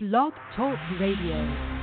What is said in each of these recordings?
Blog Talk Radio.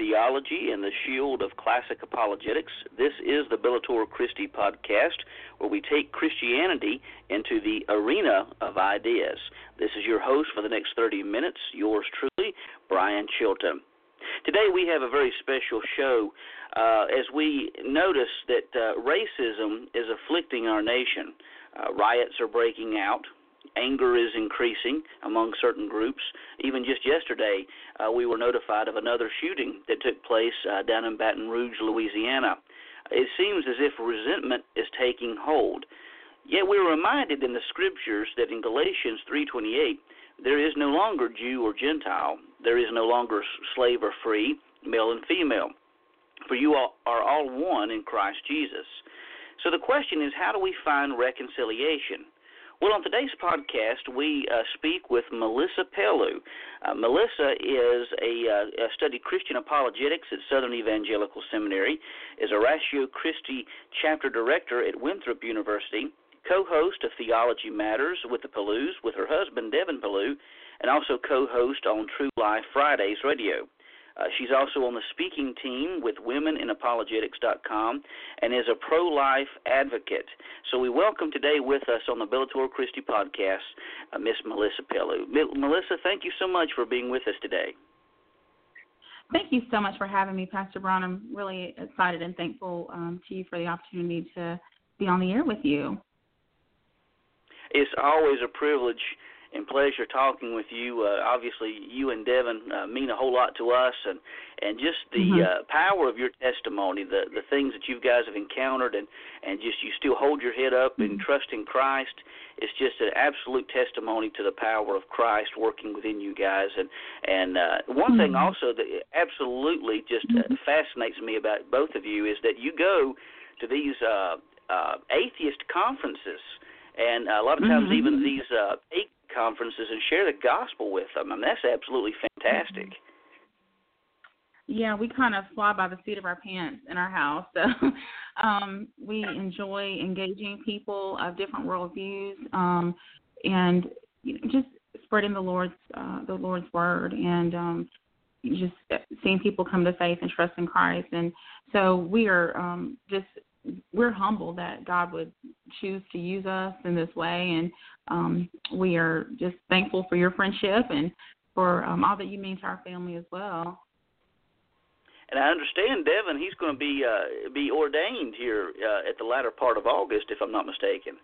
Theology and the shield of classic apologetics. This is the Bellator Christi podcast, where we take Christianity into the arena of ideas. This is your host for the next 30 minutes, yours truly, Brian Chilton. Today we have a very special show uh, as we notice that uh, racism is afflicting our nation. Uh, riots are breaking out anger is increasing among certain groups. Even just yesterday, uh, we were notified of another shooting that took place uh, down in Baton Rouge, Louisiana. It seems as if resentment is taking hold. Yet we're reminded in the scriptures that in Galatians 3:28 there is no longer Jew or Gentile, there is no longer slave or free, male and female, for you all are all one in Christ Jesus. So the question is, how do we find reconciliation? Well, on today's podcast, we uh, speak with Melissa Pellew. Uh, Melissa is a, uh, studied Christian apologetics at Southern Evangelical Seminary, is a Ratio Christi chapter director at Winthrop University, co-host of Theology Matters with the Pellews with her husband Devin Pellew, and also co-host on True Life Fridays Radio. Uh, she's also on the speaking team with WomenInApologetics.com and is a pro life advocate. So we welcome today with us on the Bellator Christi podcast uh, Miss Melissa Pellew. M- Melissa, thank you so much for being with us today. Thank you so much for having me, Pastor Brian. I'm really excited and thankful um, to you for the opportunity to be on the air with you. It's always a privilege and pleasure talking with you. Uh, obviously, you and Devin uh, mean a whole lot to us, and and just the mm-hmm. uh, power of your testimony, the the things that you guys have encountered, and and just you still hold your head up mm-hmm. and trust in Christ. It's just an absolute testimony to the power of Christ working within you guys. And and uh, one mm-hmm. thing also that absolutely just uh, mm-hmm. fascinates me about both of you is that you go to these uh, uh, atheist conferences and a lot of times mm-hmm. even these uh, conferences and share the gospel with them. I mean, that's absolutely fantastic. Yeah, we kind of fly by the seat of our pants in our house. So um, we enjoy engaging people of different worldviews um, and you know, just spreading the Lord's uh, the Lord's word and um, just seeing people come to faith and trust in Christ. And so we are um, just we're humble that God would choose to use us in this way, and um, we are just thankful for your friendship and for um, all that you mean to our family as well. And I understand Devin, he's going to be uh, be ordained here uh, at the latter part of August, if I'm not mistaken.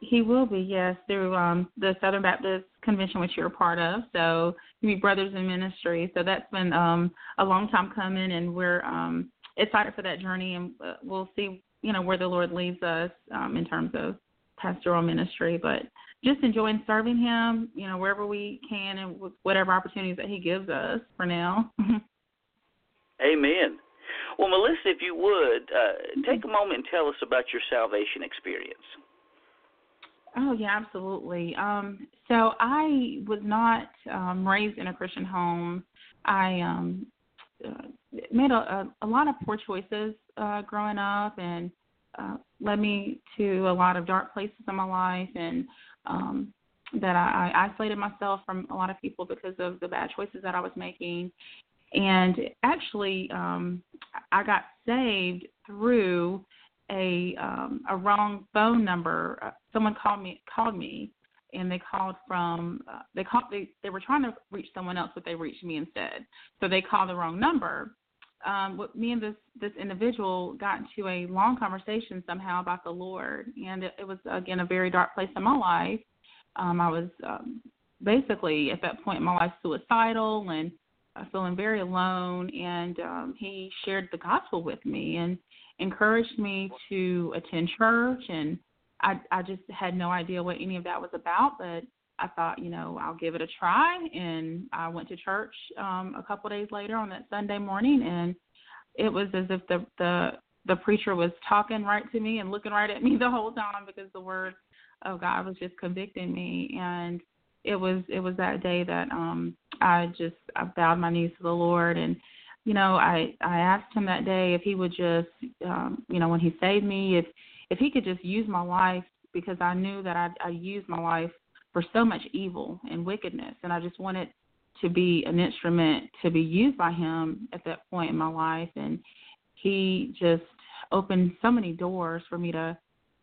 He will be, yes, through um, the Southern Baptist Convention, which you're a part of. So you be brothers in ministry. So that's been um, a long time coming, and we're um, excited for that journey, and uh, we'll see, you know, where the Lord leads us um, in terms of pastoral ministry. But just enjoying serving Him, you know, wherever we can and whatever opportunities that He gives us for now. Amen. Well, Melissa, if you would uh, take a moment and tell us about your salvation experience. Oh yeah, absolutely. Um, so I was not um, raised in a Christian home. I um, uh, made a, a, a lot of poor choices uh, growing up and uh, led me to a lot of dark places in my life and um, that I, I isolated myself from a lot of people because of the bad choices that I was making. And actually, um, I got saved through a um, a wrong phone number. someone called me called me and they called from uh, they called they they were trying to reach someone else but they reached me instead. So they called the wrong number. Um me and this this individual got into a long conversation somehow about the lord. And it, it was again a very dark place in my life. Um i was um basically at that point in my life suicidal and uh, feeling very alone. And um he shared the gospel with me and encouraged me to attend church and I I just had no idea what any of that was about, but I thought, you know, I'll give it a try. And I went to church um a couple days later on that Sunday morning and it was as if the the the preacher was talking right to me and looking right at me the whole time because the word of God was just convicting me. And it was it was that day that um I just I bowed my knees to the Lord. And you know I I asked him that day if he would just um you know when he saved me if if he could just use my life because I knew that I I used my life for so much evil and wickedness and I just wanted to be an instrument to be used by him at that point in my life and he just opened so many doors for me to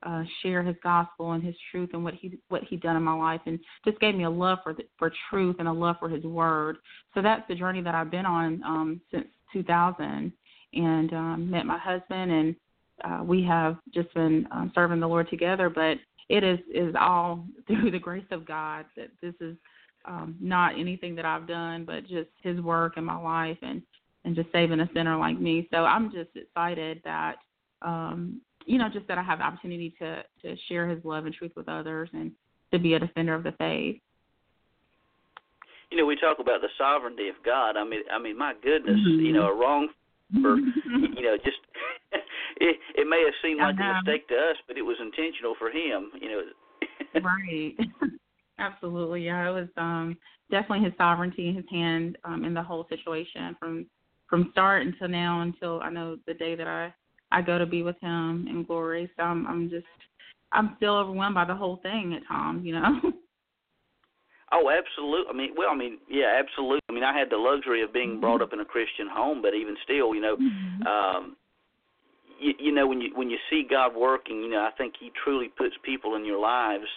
uh share his gospel and his truth and what he what he done in my life and just gave me a love for the, for truth and a love for his word. So that's the journey that I've been on um since 2000 and um met my husband and uh, we have just been um, serving the Lord together. But it is is all through the grace of God that this is um, not anything that I've done, but just His work in my life and and just saving a sinner like me. So I'm just excited that um, you know just that I have the opportunity to to share His love and truth with others and to be a defender of the faith. You know, we talk about the sovereignty of God. I mean, I mean, my goodness, mm-hmm. you know, a wrong for you know just it it may have seemed like a mistake to us but it was intentional for him you know right absolutely yeah it was um definitely his sovereignty and his hand um in the whole situation from from start until now until i know the day that i i go to be with him in glory so i'm i'm just i'm still overwhelmed by the whole thing at times you know Oh, absolutely. I mean, well, I mean, yeah, absolutely. I mean, I had the luxury of being brought up in a Christian home, but even still, you know, mm-hmm. um, you, you know, when you when you see God working, you know, I think He truly puts people in your lives,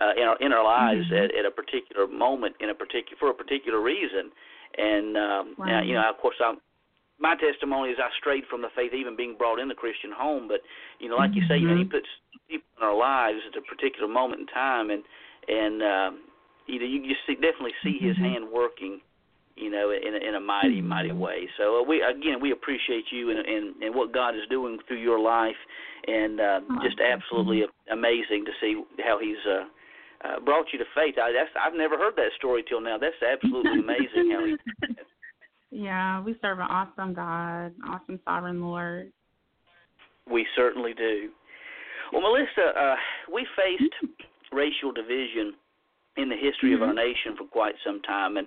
uh, in our in our lives mm-hmm. at, at a particular moment, in a particular for a particular reason, and um, wow. and, you know, of course, I'm my testimony is I strayed from the faith, even being brought in the Christian home. But you know, like mm-hmm. you say, you know, He mm-hmm. puts people in our lives at a particular moment in time, and and um, you know, you just see, definitely see his mm-hmm. hand working, you know, in a, in a mighty, mm-hmm. mighty way. So uh, we again we appreciate you and, and and what God is doing through your life, and uh, oh, just absolutely amazing to see how He's uh, uh, brought you to faith. I, that's I've never heard that story till now. That's absolutely amazing how He. Yeah, we serve an awesome God, awesome sovereign Lord. We certainly do. Well, Melissa, uh, we faced racial division in the history mm-hmm. of our nation for quite some time, and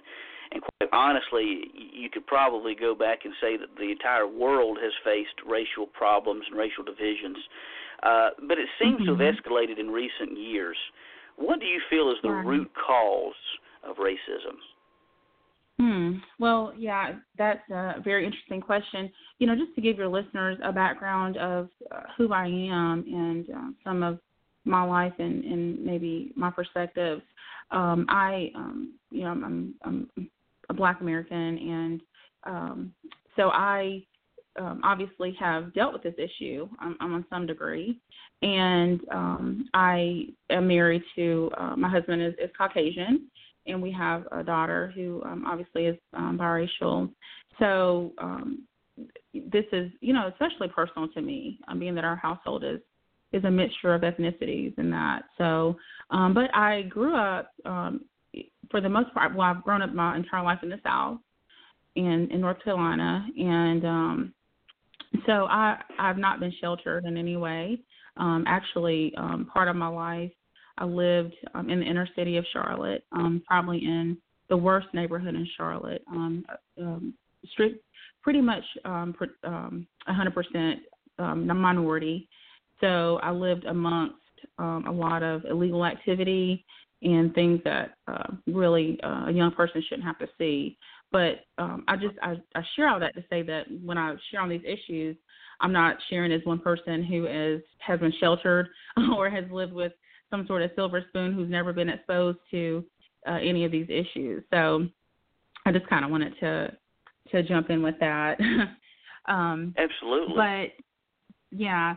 and quite honestly, you could probably go back and say that the entire world has faced racial problems and racial divisions. Uh, but it seems mm-hmm. to have mm-hmm. escalated in recent years. What do you feel is the right. root cause of racism? Hmm. Well, yeah, that's a very interesting question. You know, just to give your listeners a background of uh, who I am and uh, some of my life and, and maybe my perspectives um, I, um, you know, I'm, I'm a Black American, and um, so I um, obviously have dealt with this issue um, I'm on some degree, and um, I am married to uh, my husband is, is Caucasian, and we have a daughter who um, obviously is um, biracial. So um, this is, you know, especially personal to me, um, being that our household is is a mixture of ethnicities and that. So, um, but I grew up um, for the most part. Well, I've grown up my entire life in the South, in in North Carolina, and um, so I I've not been sheltered in any way. Um, actually, um, part of my life I lived um, in the inner city of Charlotte, um, probably in the worst neighborhood in Charlotte, um, um, strict, pretty much um, um, 100% um, minority so I lived amongst um, a lot of illegal activity and things that uh, really uh, a young person shouldn't have to see. But um, I just I, I share all that to say that when I share on these issues, I'm not sharing as one person who is has been sheltered or has lived with some sort of silver spoon who's never been exposed to uh, any of these issues. So I just kind of wanted to to jump in with that. um, Absolutely. But yeah,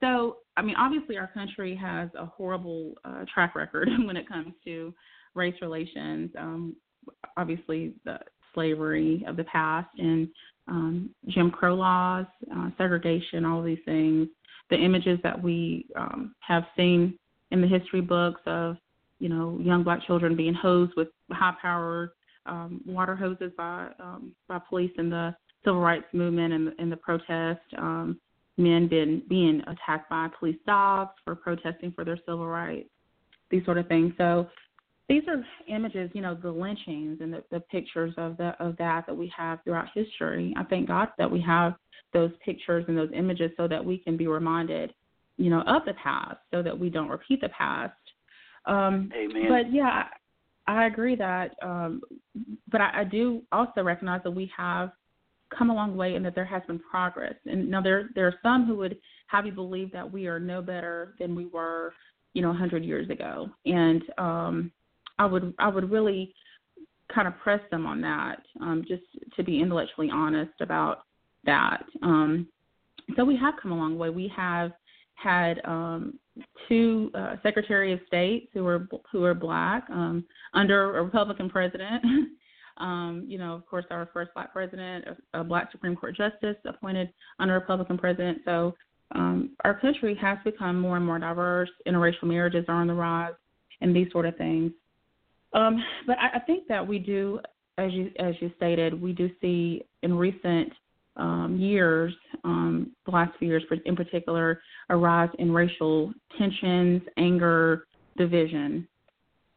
so I mean, obviously, our country has a horrible uh, track record when it comes to race relations. Um, obviously, the slavery of the past and um, Jim Crow laws, uh, segregation, all these things. The images that we um, have seen in the history books of, you know, young black children being hosed with high-powered um, water hoses by um, by police in the civil rights movement and in the protest. Um, men been being attacked by police dogs for protesting for their civil rights. These sort of things. So these are images, you know, the lynchings and the, the pictures of the of that that we have throughout history. I thank God that we have those pictures and those images so that we can be reminded, you know, of the past, so that we don't repeat the past. Um, Amen. But yeah, I, I agree that. Um, but I, I do also recognize that we have come a long way and that there has been progress. And now there there are some who would have you believe that we are no better than we were, you know, 100 years ago. And um, I would I would really kind of press them on that, um, just to be intellectually honest about that. Um, so we have come a long way. We have had um, two uh, Secretary of States who are who are black um, under a Republican president. um, you know, of course, our first black president, a, black Supreme Court justice appointed under a Republican president. So um, our country has become more and more diverse. Interracial marriages are on the rise, and these sort of things. Um, but I, I think that we do, as you as you stated, we do see in recent um, years, um, the last few years in particular, a rise in racial tensions, anger, division,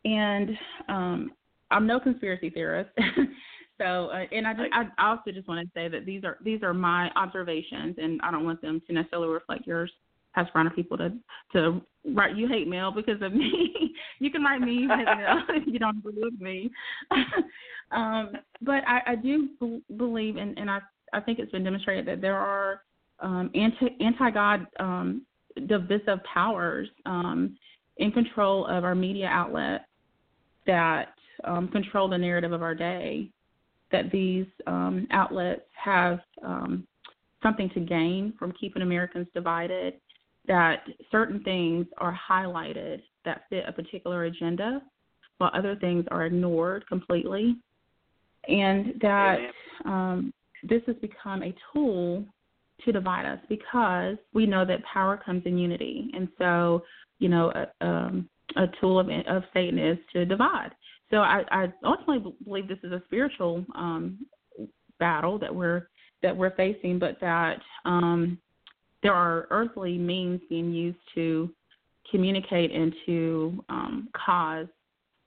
and um, I'm no conspiracy theorist. so, uh, and I, just, I also just want to say that these are these are my observations, and I don't want them to necessarily reflect yours as front of people to to write you hate mail because of me. you can write me hate mail if you don't agree with me. um, but I, I do b- believe, and, and I I think it's been demonstrated that there are um, anti anti God um, divisive powers um, in control of our media outlets that um, control the narrative of our day. That these um, outlets have um, something to gain from keeping Americans divided that certain things are highlighted that fit a particular agenda, while other things are ignored completely, and that um, this has become a tool to divide us because we know that power comes in unity, and so you know a, um, a tool of, of Satan is to divide. So I, I ultimately believe this is a spiritual um, battle that we're that we're facing, but that um, there are earthly means being used to communicate and to um, cause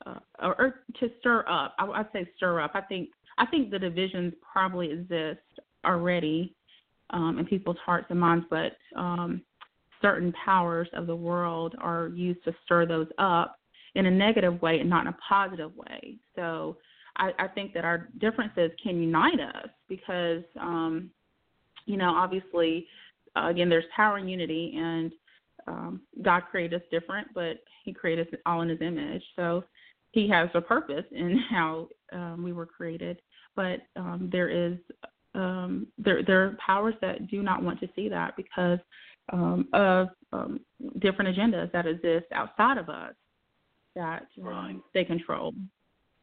uh, or, or, to stir up. I, I'd say stir up. I think I think the divisions probably exist already um, in people's hearts and minds, but um, certain powers of the world are used to stir those up in a negative way and not in a positive way. So I, I think that our differences can unite us because, um, you know, obviously uh, again, there's power and unity, and um, God created us different, but He created us all in His image. So He has a purpose in how um, we were created. But um, there is um, there there are powers that do not want to see that because um, of um, different agendas that exist outside of us that um, right. they control.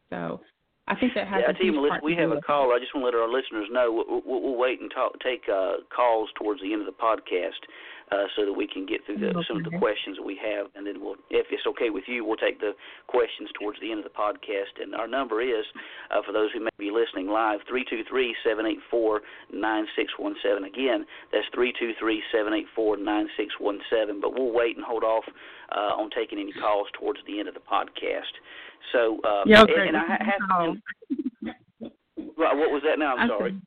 So I think that has. Yeah, I tell you, Melissa, we have a call. I just want to let our listeners know. We'll, we'll, we'll wait and talk, take uh, calls towards the end of the podcast, uh, so that we can get through the, okay. some of the questions that we have, and then we'll, if it's okay with you, we'll take the questions towards the end of the podcast. And our number is, uh, for those who may be listening live, three two three seven eight four nine six one seven. Again, that's three two three seven eight four nine six one seven. But we'll wait and hold off uh, on taking any calls towards the end of the podcast. So, um, yeah, okay. and, and I have. Right, what was that now? I'm I sorry. Said,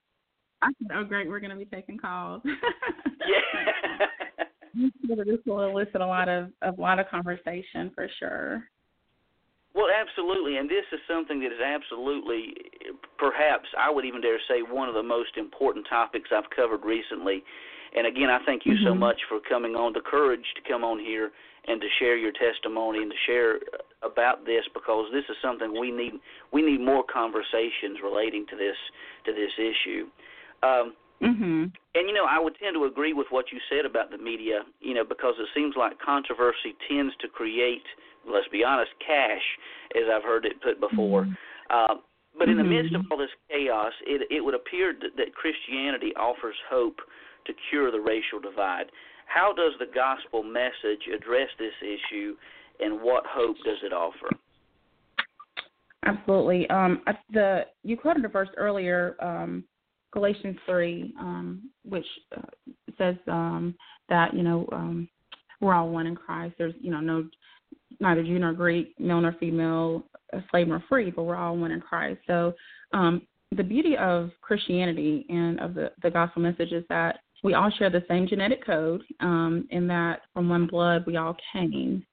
I said, oh, great, we're going to be taking calls. yeah. this will elicit a lot of a lot of conversation for sure. Well, absolutely, and this is something that is absolutely, perhaps I would even dare say, one of the most important topics I've covered recently. And again, I thank you mm-hmm. so much for coming on, the courage to come on here and to share your testimony and to share about this because this is something we need we need more conversations relating to this to this issue. Um, mm-hmm. And you know, I would tend to agree with what you said about the media. You know, because it seems like controversy tends to create, let's be honest, cash, as I've heard it put before. Mm-hmm. Uh, but in the midst of Mm-hmm. all this chaos, it it would appear that, that Christianity offers hope to cure the racial divide. How does the gospel message address this issue, and what hope does it offer? Absolutely. Um, the you quoted a verse earlier, um, Galatians three, um, which uh, says um, that you know um, we're all one in Christ. There's you know no neither Jew nor Greek, male nor female, slave nor free, but we're all one in Christ. So um, the beauty of Christianity and of the the gospel message is that we all share the same genetic code, um, in that from one blood we all came.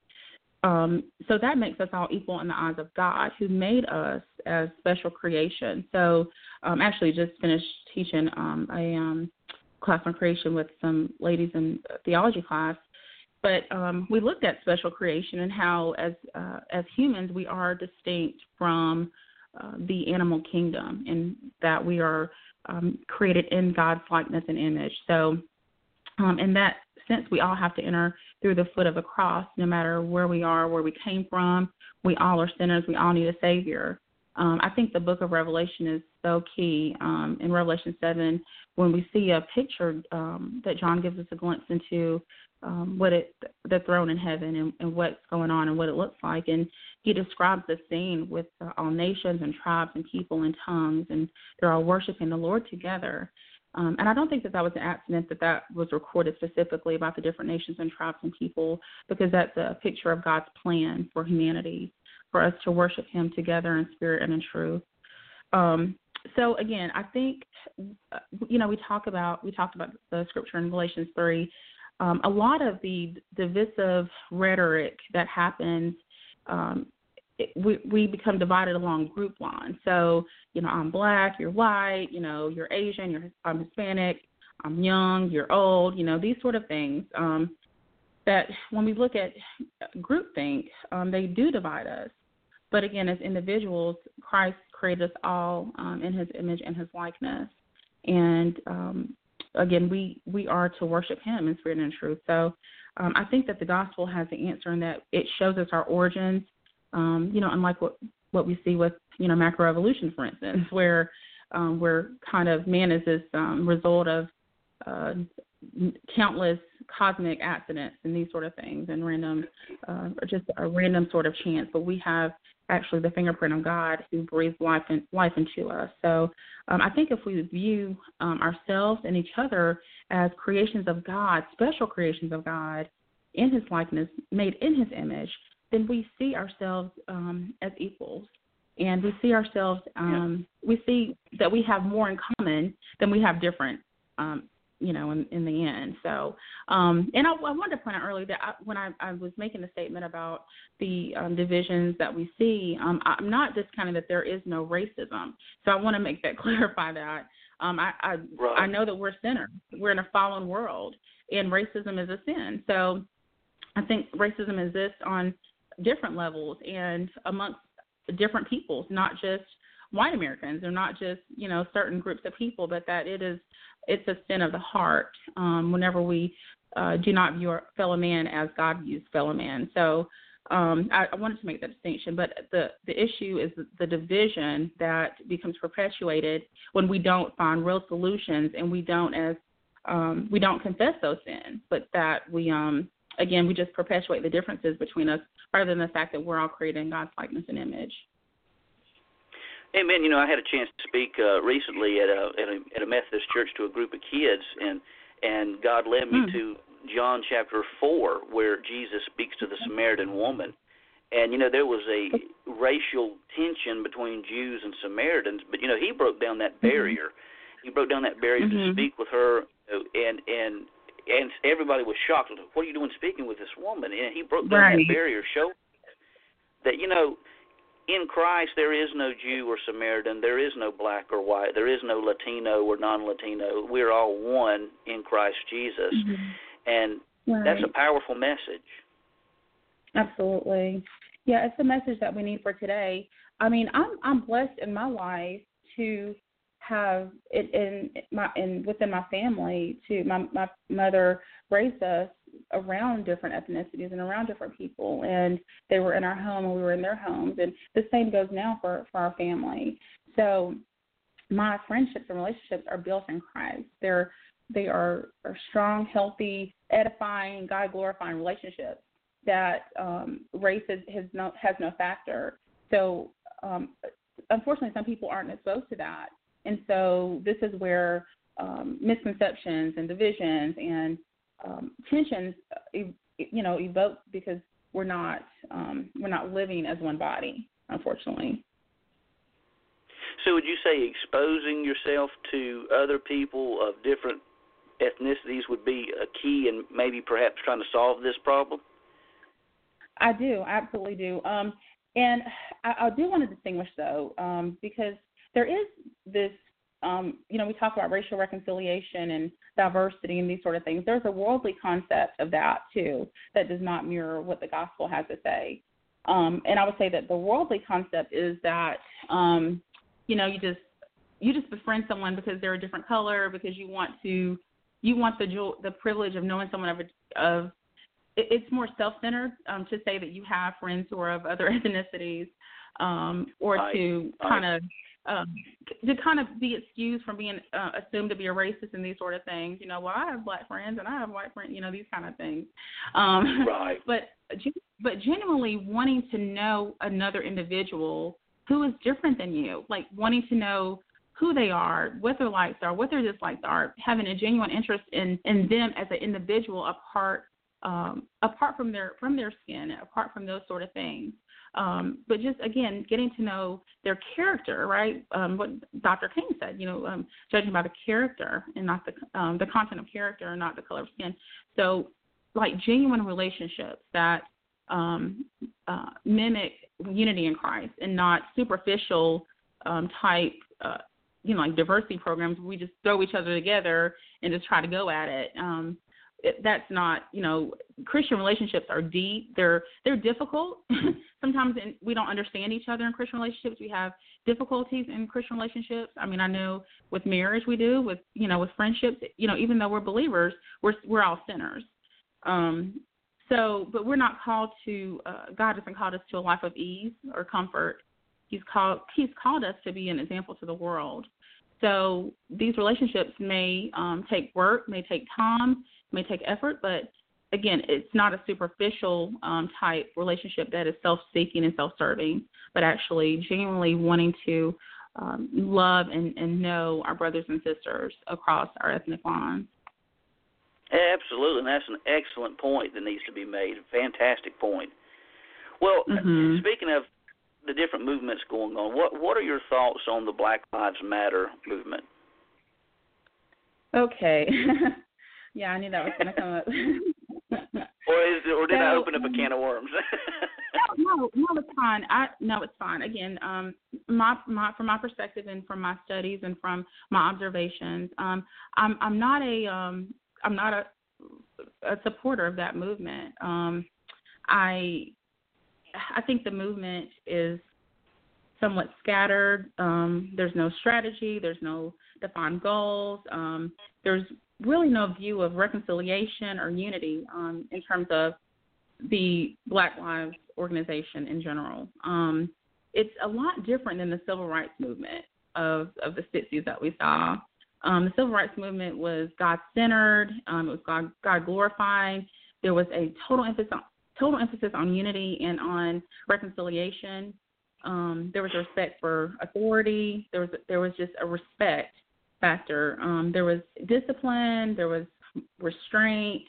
Um, so that makes us all equal in the eyes of God, who made us as special creation. So, um, actually, just finished teaching um, a um, class on creation with some ladies in theology class. But um, we looked at special creation and how, as uh, as humans, we are distinct from uh, the animal kingdom, and that we are um, created in God's likeness and image. So, um, in that sense, we all have to enter through the foot of the cross, no matter where we are, where we came from. We all are sinners. We all need a Savior. Um, I think the book of Revelation is so key. Um, in Revelation 7, when we see a picture um, that John gives us a glimpse into um, what it, the throne in heaven and, and what's going on and what it looks like, and he describes the scene with uh, all nations and tribes and people and tongues, and they're all worshiping the Lord together. Um, and I don't think that that was an accident that that was recorded specifically about the different nations and tribes and people, because that's a picture of God's plan for humanity, for us to worship Him together in spirit and in truth. Um, so again, I think uh, you know we talk about we talked about the scripture in Galatians three. Um, a lot of the divisive rhetoric that happens um, it, we we become divided along group lines. So you know, I'm black, you're white, you know, you're Asian, you're I'm Hispanic, I'm young, you're old, you know, these sort of things. Um, that when we look at groupthink, um, they do divide us. But again, as individuals, Christ created us all um, in His image and His likeness, and um, again, we we are to worship Him in spirit and in truth. So, um, I think that the gospel has the answer in that it shows us our origins. Um, you know, unlike what what we see with you know macroevolution, for instance, where um, where kind of man is this um, result of uh, countless cosmic accidents and these sort of things and random uh, or just a random sort of chance but we have actually the fingerprint of god who breathes life in, life into us. So um, i think if we view um, ourselves and each other as creations of god special creations of god in his likeness made in his image then we see ourselves um, as equals and we see ourselves um, yeah. we see that we have more in common than we have different um, you know, in, in the end. So, um, and I, I wanted to point out earlier that I, when I, I was making a statement about the um, divisions that we see, um, I'm not discounting that there is no racism. So I want to make that clarify that. Um, I I, right. I know that we're sinners. We're in a fallen world, and racism is a sin. So I think racism exists on different levels and amongst different peoples, not just white Americans or not just you know certain groups of people, but that it is it's a sin of the heart um, whenever we uh, do not view our fellow man as God views fellow man. So um, I, I, wanted to make that distinction, but the the issue is the division that becomes perpetuated when we don't find real solutions and we don't as um, we don't confess those sins, but that we um, again we just perpetuate the differences between us rather than the fact that we're all created in God's likeness and image. Amen. You know, I had a chance to speak uh, recently at a, at a at a Methodist church to a group of kids, and and God led me Hmm. to John chapter four, where Jesus speaks to the Samaritan woman, and you know there was a racial tension between Jews and Samaritans, but you know he broke down that barrier. He broke down that barrier to Mhm. speak with her, and and and everybody was shocked. What are you doing speaking with this woman? And he broke down Right. that barrier, showed that you know in Christ there is no Jew or Samaritan, there is no black or white, there is no Latino or non-Latino. We're all one in Christ Jesus, Mm-hmm. and Right. that's a powerful message. Absolutely. Yeah, it's a message that we need for today. I mean, I'm I'm blessed in my life to have it in my in within my family to my my mother raised us around different ethnicities and around different people and they were in our home and we were in their homes and the same goes now for for our family. So my friendships and relationships are built in christ. They're they are, are strong healthy edifying god glorifying relationships that um race has, has no has no factor. So um unfortunately some people aren't exposed to that and so this is where um misconceptions and divisions and um, tensions, uh, you know, evoke because we're not um, we're not living as one body, unfortunately. So, would you say exposing yourself to other people of different ethnicities would be a key in maybe perhaps trying to solve this problem? I do, I absolutely do. Um, and I, I do want to distinguish though, um, because there is this um, you know, we talk about racial reconciliation and diversity and these sort of things. There's a worldly concept of that too that does not mirror what the gospel has to say. Um, and I would say that the worldly concept is that, um, you know, you just you just befriend someone because they're a different color because you want to you want the the privilege of knowing someone of a, of it's more self-centered um, to say that you have friends who are of other ethnicities um, or I, to kind of um, to kind of be excused from being uh, assumed to be a racist and these sort of things. You know, well, I have black friends and I have white friends. You know, these kind of things. Um, right. But but genuinely wanting to know another individual who is different than you, like wanting to know who they are, what their likes are, what their dislikes are, having a genuine interest in in them as an individual apart um, apart from their from their skin, apart from those sort of things. Um, but just again, getting to know their character, right? Um, what Dr. King said, you know, um, judging by the character and not the um, the content of character and not the color of skin. So, like genuine relationships that um, uh, mimic unity in Christ and not superficial um, type, uh, you know, like diversity programs. where We just throw each other together and just try to go at it. Um, that's not you know christian relationships are deep. They're they're difficult. Sometimes in, we don't understand each other in christian relationships. We have difficulties in christian relationships. I mean i know with marriage we do with you know with friendships you know even though we're believers we're we're all sinners. Um so but we're not called to uh, god hasn't called us to a life of ease or comfort. He's called he's called us to be an example to the world. So these relationships may um, take work, may take time, may take effort, but again, it's not a superficial um, type relationship that is self-seeking and self-serving, but actually genuinely wanting to um, love and, and know our brothers and sisters across our ethnic lines. Absolutely, and that's an excellent point that needs to be made. Fantastic point. Well, mm-hmm. speaking of the different movements going on, what what are your thoughts on the Black Lives Matter movement? Okay, Yeah, I knew that was going to come up. or is or did so, I open up a can of worms? no, no, it's fine. I no, it's fine. Again, um, my my from my perspective and from my studies and from my observations, um, I'm I'm not a um I'm not a a supporter of that movement. Um, I I think the movement is somewhat scattered. Um, there's no strategy. There's no defined goals. Um, there's really no view of reconciliation or unity um, in terms of the Black Lives organization in general. Um, it's a lot different than the civil rights movement of, of the 60s that we saw. Um, the civil rights movement was God centered, um, it was God, glorifying. There was a total emphasis on, total emphasis on unity and on reconciliation. Um, there was respect for authority. There was there was just a respect factor. Um, there was discipline, there was restraint,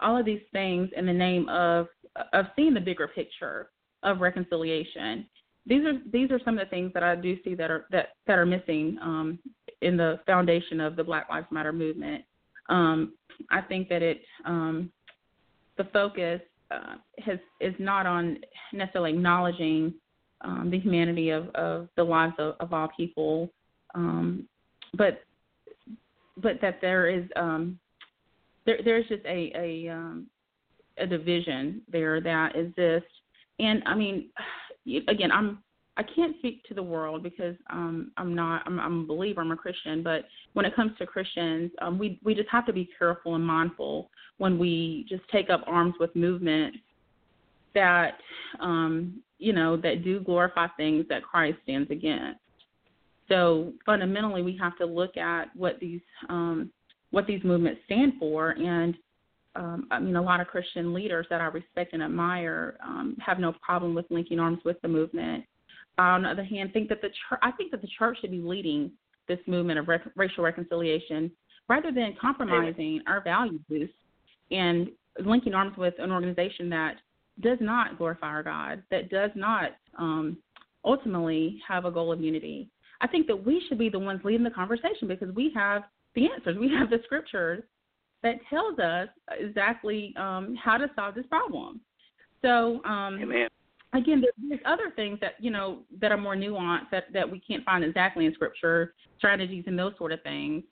all of these things in the name of of seeing the bigger picture of reconciliation. These are these are some of the things that I do see that are that that are missing um, in the foundation of the Black Lives Matter movement. Um, I think that it um, the focus uh, has is not on necessarily acknowledging um, the humanity of, of the lives of, of all people, um, but but that there is um, there there's just a a um, a division there that exists. And I mean, again, I'm I can't speak to the world because um, I'm not I'm, I'm a believer I'm a Christian but when it comes to Christians um, we we just have to be careful and mindful when we just take up arms with movements that um, you know that do glorify things that Christ stands against so fundamentally we have to look at what these um, what these movements stand for and um, I mean, a lot of Christian leaders that I respect and admire um, have no problem with linking arms with the movement on the other hand, think that the church, I think that the church should be leading this movement of rec- racial reconciliation rather than compromising our values and linking arms with an organization that does not glorify our God, that does not um, ultimately have a goal of unity. I think that we should be the ones leading the conversation because we have the answers. We have the scriptures that tells us exactly um, how to solve this problem. So, um, Amen again, there's other things that you know that are more nuanced that that we can't find exactly in scripture, strategies and those sort of things.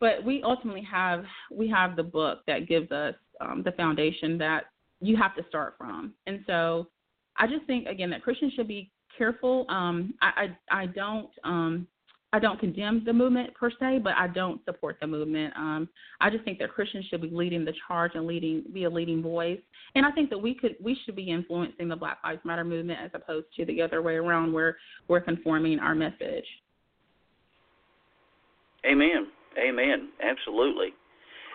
But we ultimately have we have the book that gives us um, the foundation that you have to start from. And so, I just think again that Christians should be careful. Um, I, I I don't um, I don't condemn the movement per se, but I don't support the movement. Um, I just think that Christians should be leading the charge and leading be a leading voice. And I think that we could we should be influencing the Black Lives Matter movement as opposed to the other way around where we're conforming our message. Amen. Amen. Absolutely.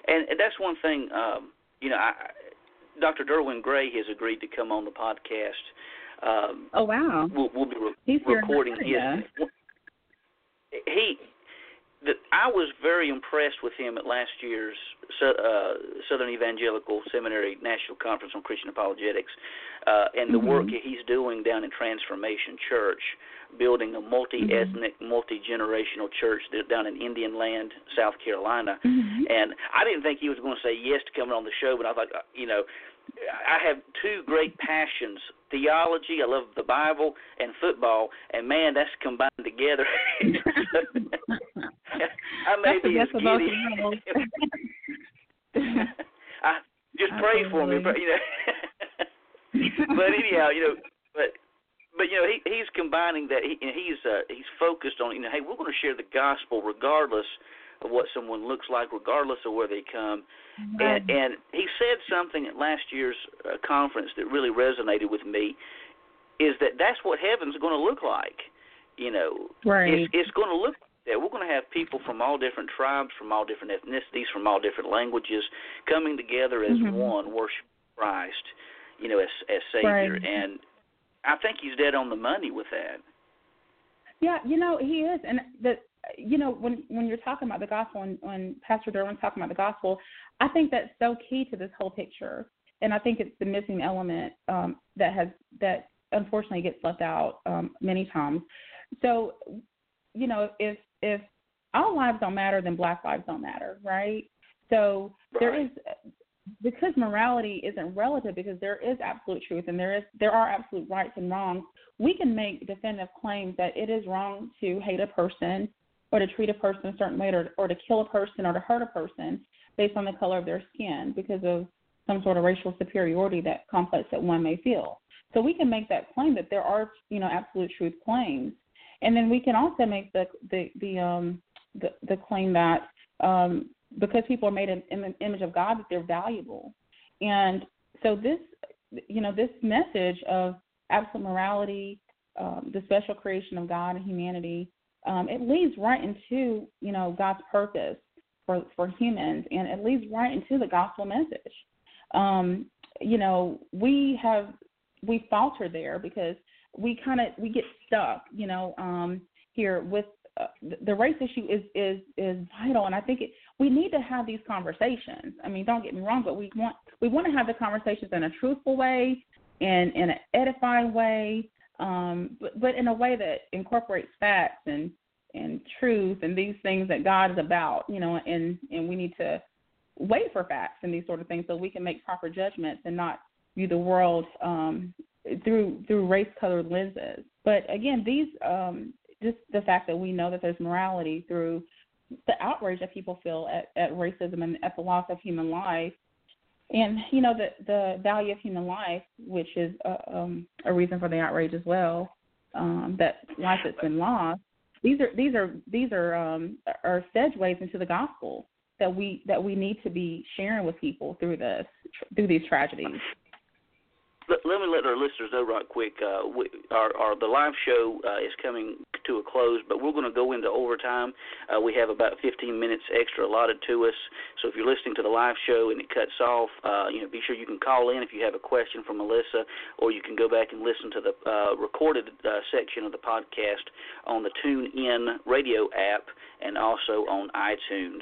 And that's one thing. Um, you know, I, Dr. Derwin Gray has agreed to come on the podcast. Um, oh wow! We'll, we'll be re- recording his he the, I was very impressed with him at last year's uh, Southern Evangelical Seminary National Conference on Christian Apologetics, uh, and the mm-hmm. work he's doing down in Transformation Church, building a multi-ethnic, mm-hmm. multi-generational church down in Indian Land, South Carolina. Mm-hmm. And I didn't think he was going to say yes to coming on the show, but I thought, uh, you know, I have two great passions: theology. I love the Bible and football, and man, that's combined together. I may that's be as giddy. I just pray for me, but you know. but anyhow, you know, but but you know he he's combining that he he's uh, he's focused on you know hey we're going to share the gospel regardless of what someone looks like, regardless of where they come. Right. And, and he said something at last year's uh, conference that really resonated with me. Is that that's what heaven's going to look like? You know, right. it's, it's going to look like that. We're going to have people from all different tribes, from all different ethnicities, from all different languages, coming together as mm-hmm. one, worship Christ. You know, as as Savior, right. and I think he's dead on the money with that. Yeah, you know he is, and the you know, when when you're talking about the gospel and when Pastor Derwin's talking about the gospel, I think that's so key to this whole picture, and I think it's the missing element um, that has that unfortunately gets left out um, many times. So, you know, if if all lives don't matter, then Black lives don't matter, right? So right. there is because morality isn't relative because there is absolute truth and there is there are absolute rights and wrongs we can make definitive claims that it is wrong to hate a person or to treat a person a certain way or, or to kill a person or to hurt a person based on the color of their skin because of some sort of racial superiority that complex that one may feel. So we can make that claim that there are, you know, absolute truth claims, and then we can also make the the the um the, the claim that um, because people are made in, in the image of God that they're valuable, and so this, you know, this message of absolute morality, um, the special creation of God and humanity, um, it leads right into you know God's purpose for for humans, and it leads right into the gospel message. Um, you know, we have we falter there because we kind of we get stuck, you know, um, here with uh, the race issue is is is vital, and I think it, we need to have these conversations. I mean, don't get me wrong, but we want we want to have the conversations in a truthful way, and in an edifying way, um, but, but in a way that incorporates facts and and truth and these things that God is about, you know, and and we need to wait for facts and these sort of things so we can make proper judgments and not view the world um, through through race colored lenses. But again, these um, just the fact that we know that there's morality through the outrage that people feel at, at racism and at the loss of human life and you know the the value of human life, which is a, um, a reason for the outrage as well, um, that life that's been lost. These are these are these are um, are segues into the gospel that we that we need to be sharing with people through this through these tragedies let, let me let our listeners know right quick. Uh, we, our, our the live show uh, is coming to a close, but we're going to go into overtime. Uh, we have about 15 minutes extra allotted to us. So if you're listening to the live show and it cuts off, uh, you know, be sure you can call in if you have a question for Melissa, or you can go back and listen to the uh, recorded uh, section of the podcast on the TuneIn radio app and also on iTunes.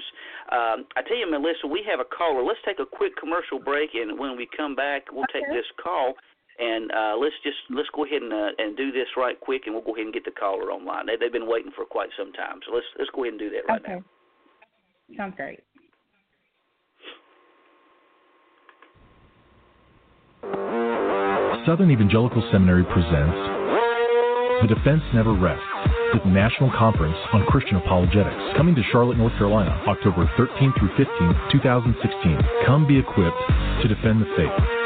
Um, I tell you, Melissa, we have a caller. Let's take a quick commercial break, and when we come back, we'll take this call. And uh, let's just let's go ahead and uh, and do this right quick, and we'll go ahead and get the caller online. They, they've been waiting for quite some time, so let's let's go ahead and do that right okay. now. Sounds great. Southern Evangelical Seminary presents The Defense Never Rests, the National Conference on Christian Apologetics, coming to Charlotte, North Carolina, October 13th through 15th, 2016. Come be equipped to defend the faith.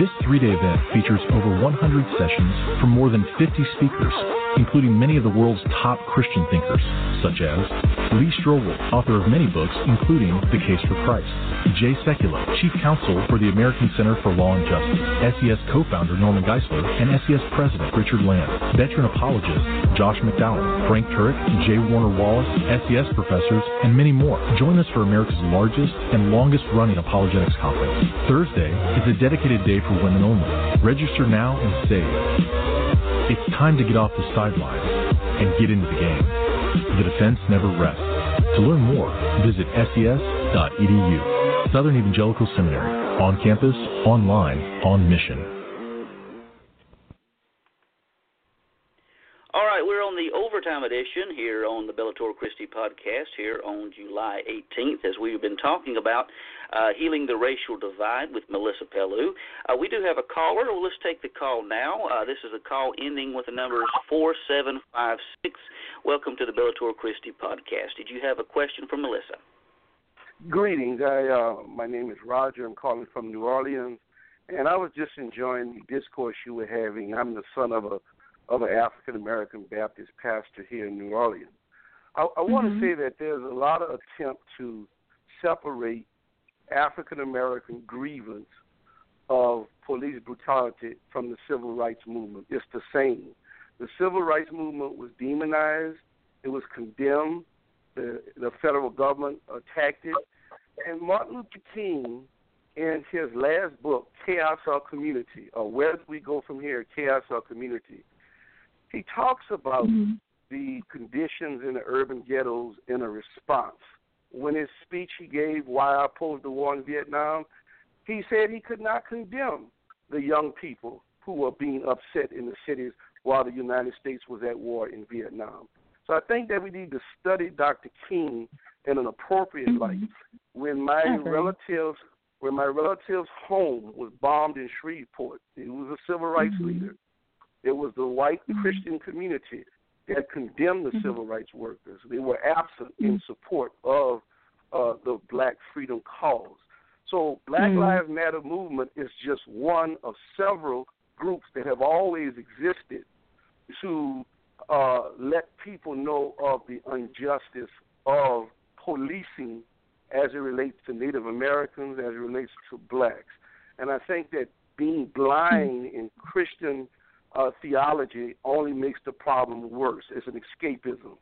This three day event features over 100 sessions from more than 50 speakers, including many of the world's top Christian thinkers, such as Lee Strobel, author of many books, including The Case for Christ, Jay Sekulow, Chief Counsel for the American Center for Law and Justice, SES co founder Norman Geisler, and SES President Richard Land, veteran apologist Josh McDowell, Frank Turek, J. Warner Wallace, SES professors, and many more. Join us for America's largest and longest running apologetics conference. Thursday is a dedicated day for women only. Register now and save. It's time to get off the sidelines and get into the game. The defense never rests. To learn more, visit ses.edu. Southern Evangelical Seminary. On campus, online, on mission. All right, we're on the overtime edition here on the Bellator Christi podcast here on July 18th as we've been talking about uh, healing the racial divide with Melissa Pellew. Uh, we do have a caller. Well, let's take the call now. Uh, this is a call ending with the numbers 4756. Welcome to the Bellator Christi podcast. Did you have a question for Melissa? Greetings. I, uh, my name is Roger. I'm calling from New Orleans. And I was just enjoying the discourse you were having. I'm the son of a of an African American Baptist pastor here in New Orleans. I, I mm-hmm. want to say that there's a lot of attempt to separate African American grievance of police brutality from the civil rights movement. It's the same. The civil rights movement was demonized, it was condemned, the, the federal government attacked it. And Martin Luther King, in his last book, Chaos or Community, or Where Do We Go From Here, Chaos or Community, he talks about mm-hmm. the conditions in the urban ghettos in a response. When his speech he gave why I opposed the war in Vietnam, he said he could not condemn the young people who were being upset in the cities while the United States was at war in Vietnam. So I think that we need to study Dr. King in an appropriate mm-hmm. light. When my okay. relatives when my relative's home was bombed in Shreveport, he was a civil rights mm-hmm. leader. It was the white mm-hmm. Christian community that condemned the mm-hmm. civil rights workers. They were absent in mm-hmm. support of uh, the black freedom cause. So, Black mm-hmm. Lives Matter movement is just one of several groups that have always existed to uh, let people know of the injustice of policing as it relates to Native Americans, as it relates to blacks. And I think that being blind in Christian uh, theology only makes the problem worse. It's an escapism,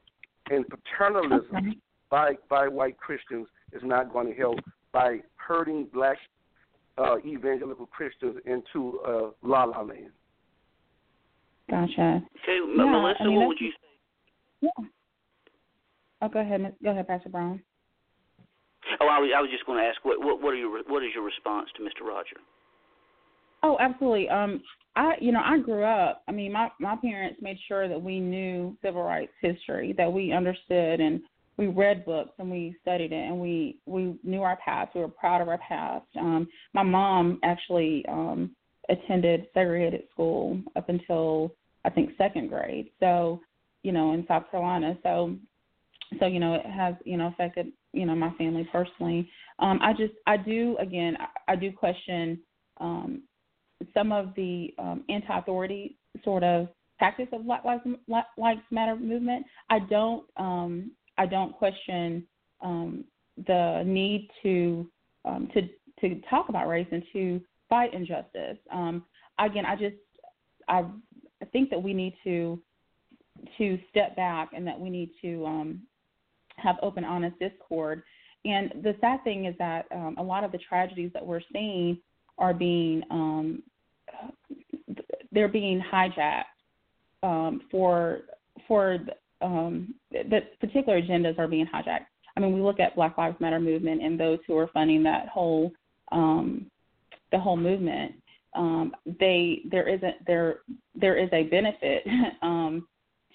and paternalism okay. by by white Christians is not going to help by hurting black uh, evangelical Christians into uh, la la land. Gotcha. Okay, yeah, Melissa, I mean, what would you say? Yeah. Oh, go ahead. Go ahead, Pastor Brian. Oh, I was, I was just going to ask what what what are your what is your response to Mr. Roger? Oh, absolutely. Um, I, you know, I grew up. I mean, my my parents made sure that we knew civil rights history, that we understood, and we read books and we studied it, and we we knew our past. We were proud of our past. Um, my mom actually um, attended segregated school up until I think second grade. So, you know, in South Carolina. So, so you know it has you know affected you know my family personally. Um, I just I do again I, I do question um, some of the um, anti-authority sort of tactics of Black Lives, Lives Matter movement. I don't um, I don't question um, the need to um, to to talk about race and to fight injustice. Um, again, I just I, I think that we need to to step back and that we need to um, have open, honest discord. And the sad thing is that um, a lot of the tragedies that we're seeing are being um, they're being hijacked um, for for um, the particular agendas are being hijacked. I mean, we look at Black Lives Matter movement and those who are funding that whole um, the whole movement. Um, they there isn't there there is a benefit um,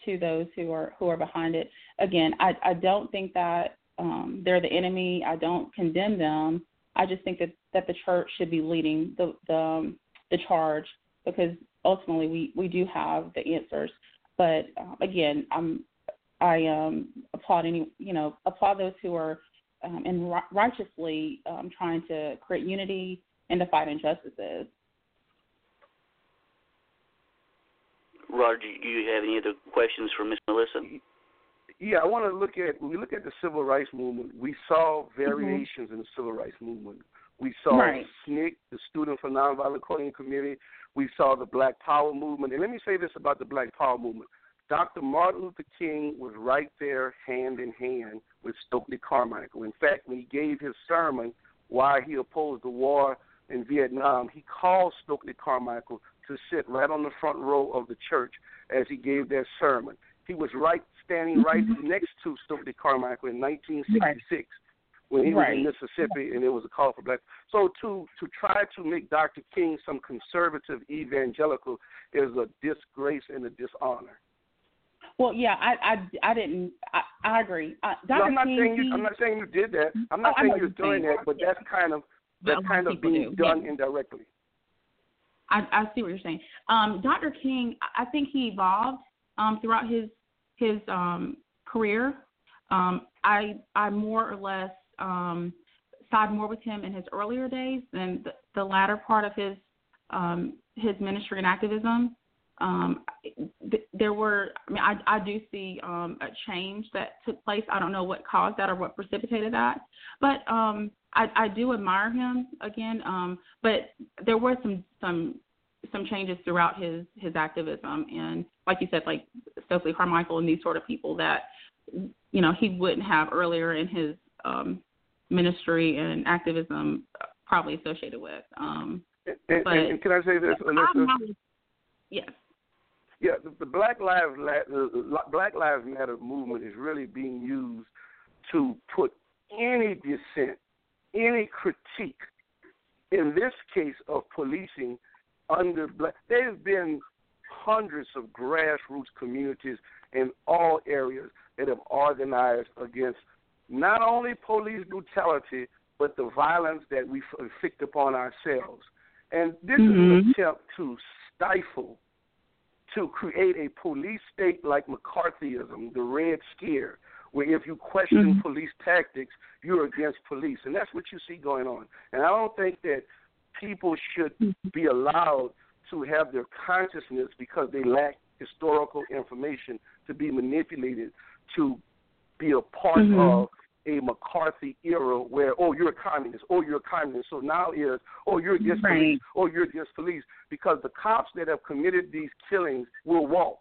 to those who are who are behind it. Again, I I don't think that um, they're the enemy. I don't condemn them. I just think that that the church should be leading the the um, the charge because ultimately we we do have the answers. But uh, again, I'm I um, applaud any you know applaud those who are um, and righteously um, trying to create unity and to fight injustices. Roger, do you have any other questions for Miss Melissa? Yeah, I want to look at when we look at the civil rights movement. We saw variations mm-hmm. in the civil rights movement. We saw right. SNCC, the Student for Nonviolent Courting Committee. We saw the Black Power movement. And let me say this about the Black Power movement. Dr. Martin Luther King was right there hand in hand with Stokely Carmichael. In fact, when he gave his sermon why he opposed the war in Vietnam, he called Stokely Carmichael to sit right on the front row of the church as he gave that sermon. He was right standing right mm-hmm. next to Stokely Carmichael in 1966 right. when he right. was in Mississippi and it was a call for black. So to to try to make Dr. King some conservative evangelical is a disgrace and a dishonor. Well, yeah, I I, I didn't. I, I agree. Uh, Dr. No, I'm not King, saying you. I'm not saying you did that. I'm not oh, saying you're doing that, but that's kind of that's kind of being do. done yeah. indirectly. I, I see what you're saying. Um, Dr. King, I think he evolved um, throughout his his um, career. Um, I I more or less um, side more with him in his earlier days than the, the latter part of his um, his ministry and activism. Um, th- there were, I mean, I, I do see um, a change that took place. I don't know what caused that or what precipitated that, but um, I, I do admire him again. Um, but there were some some some changes throughout his his activism, and like you said, like Stokely Carmichael and these sort of people that you know he wouldn't have earlier in his um, ministry and activism probably associated with. Um, and, but, and, and can I say this, Alyssa? Yes. Yeah, the, the Black Lives the Black Lives Matter movement is really being used to put any dissent, any critique, in this case of policing, under black. There's been hundreds of grassroots communities in all areas that have organized against not only police brutality but the violence that we inflict upon ourselves. And this mm-hmm. is an mm-hmm. attempt to stifle to create a police state like McCarthyism, the Red Scare, where if you question mm-hmm. police tactics, you're against police. And that's what you see going on. And I don't think that people should mm-hmm. be allowed to have their consciousness because they lack historical information to be manipulated to be a part mm-hmm. of a McCarthy era where oh you're a communist, oh you're a communist. So now is oh you're against right. police, oh you're against police because the cops that have committed these killings will walk,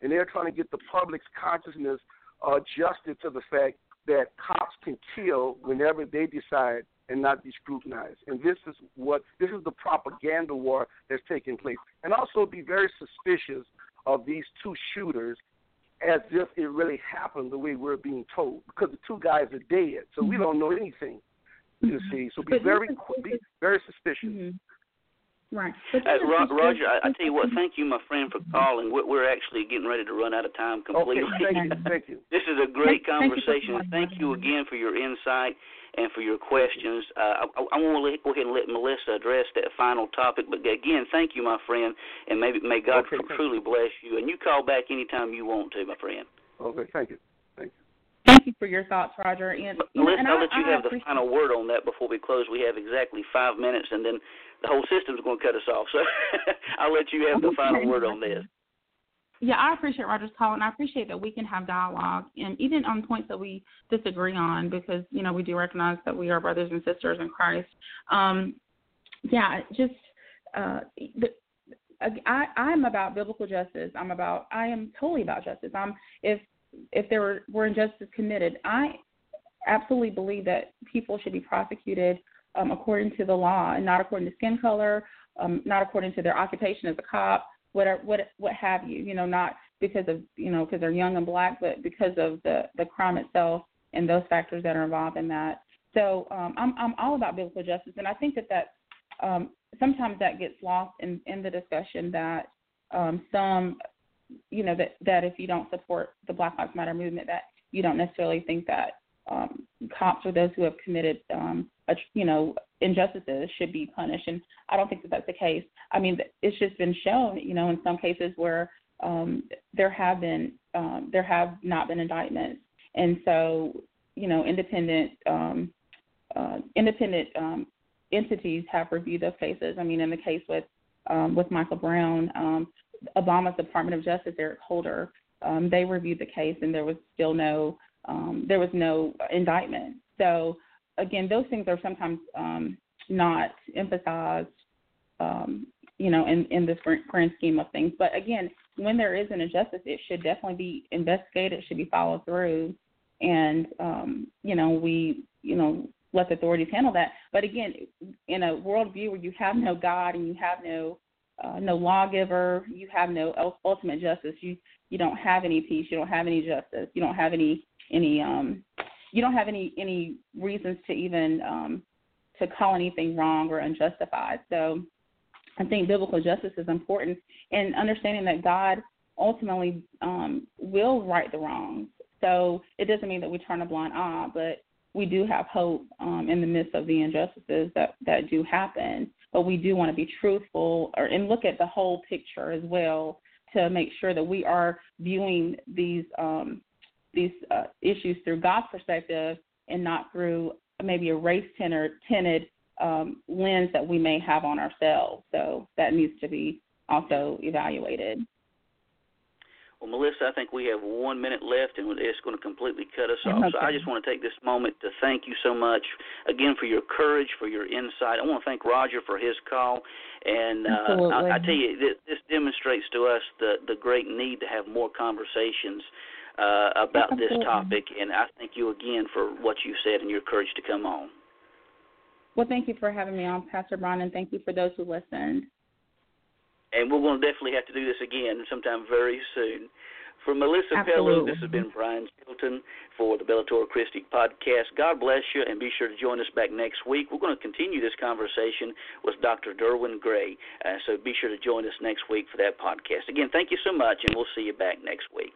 and they're trying to get the public's consciousness adjusted to the fact that cops can kill whenever they decide and not be scrutinized. And this is what this is the propaganda war that's taking place. And also be very suspicious of these two shooters as if it really happened the way we're being told, because the two guys are dead, so we don't know anything. You mm-hmm. see, so be very be very suspicious. Mm-hmm. Right. Uh, Ro- Roger, I, I tell you what. Thank you, my friend, for calling. We're, we're actually getting ready to run out of time completely. Okay, thank you. Thank you. this is a great thank, conversation. Thank you, thank you again for your insight and for your questions. Uh, I, I want to go ahead and let Melissa address that final topic. But again, thank you, my friend, and maybe may God okay, truly bless you. And you call back anytime you want to, my friend. Okay, thank you. Thank you. thank you for your thoughts, Roger. And, you know, and I'll I, let you I have the final word on that before we close. We have exactly five minutes, and then the whole system's going to cut us off. So I'll let you have the final word on this. Yeah, I appreciate Roger's call, and I appreciate that we can have dialogue, and even on points that we disagree on, because you know we do recognize that we are brothers and sisters in Christ. Um, yeah, just uh, the, I, I'm about biblical justice. I'm about I am totally about justice. I'm if if there were, were injustice committed, I absolutely believe that people should be prosecuted um, according to the law and not according to skin color, um, not according to their occupation as a cop, what are, what what have you. You know, not because of you know because they're young and black, but because of the the crime itself and those factors that are involved in that. So um, I'm I'm all about biblical justice, and I think that that um, sometimes that gets lost in in the discussion that um, some you know that that if you don't support the Black Lives Matter movement, that you don't necessarily think that um, cops or those who have committed um, a, you know injustices should be punished. And I don't think that that's the case. I mean, it's just been shown, you know, in some cases where um, there have been um, there have not been indictments, and so you know, independent um, uh, independent um, entities have reviewed those cases. I mean, in the case with um, with Michael Brown, um, Obama's Department of Justice, Eric Holder, um, they reviewed the case, and there was still no um, there was no indictment. So again, those things are sometimes um, not emphasized, um, you know, in in the grand scheme of things. But again, when there is an injustice, it should definitely be investigated. Should be followed through, and um, you know, we you know let the authorities handle that. But again, in a worldview where you have no God and you have no uh, no lawgiver, you have no ultimate justice. You you don't have any peace. You don't have any justice. You don't have any any um you don't have any any reasons to even um to call anything wrong or unjustified. So I think biblical justice is important and understanding that God ultimately um will right the wrongs. So it doesn't mean that we turn a blind eye, but we do have hope um, in the midst of the injustices that, that do happen, but we do want to be truthful or, and look at the whole picture as well to make sure that we are viewing these um, these uh, issues through God's perspective and not through maybe a race tinted um, lens that we may have on ourselves. So that needs to be also evaluated. Well, Melissa, I think we have one minute left, and it's going to completely cut us off. Okay. So I just want to take this moment to thank you so much again for your courage, for your insight. I want to thank Roger for his call, and uh, I, I tell you, this, this demonstrates to us the the great need to have more conversations uh, about Absolutely. this topic. And I thank you again for what you said and your courage to come on. Well, thank you for having me on, Pastor Brian, and thank you for those who listened and we're going to definitely have to do this again sometime very soon. For Melissa Pellew, this has been Brian Chilton for the Bellator Christi podcast. God bless you, and be sure to join us back next week. We're going to continue this conversation with Dr. Derwin Gray, uh, so be sure to join us next week for that podcast. Again, thank you so much, and we'll see you back next week.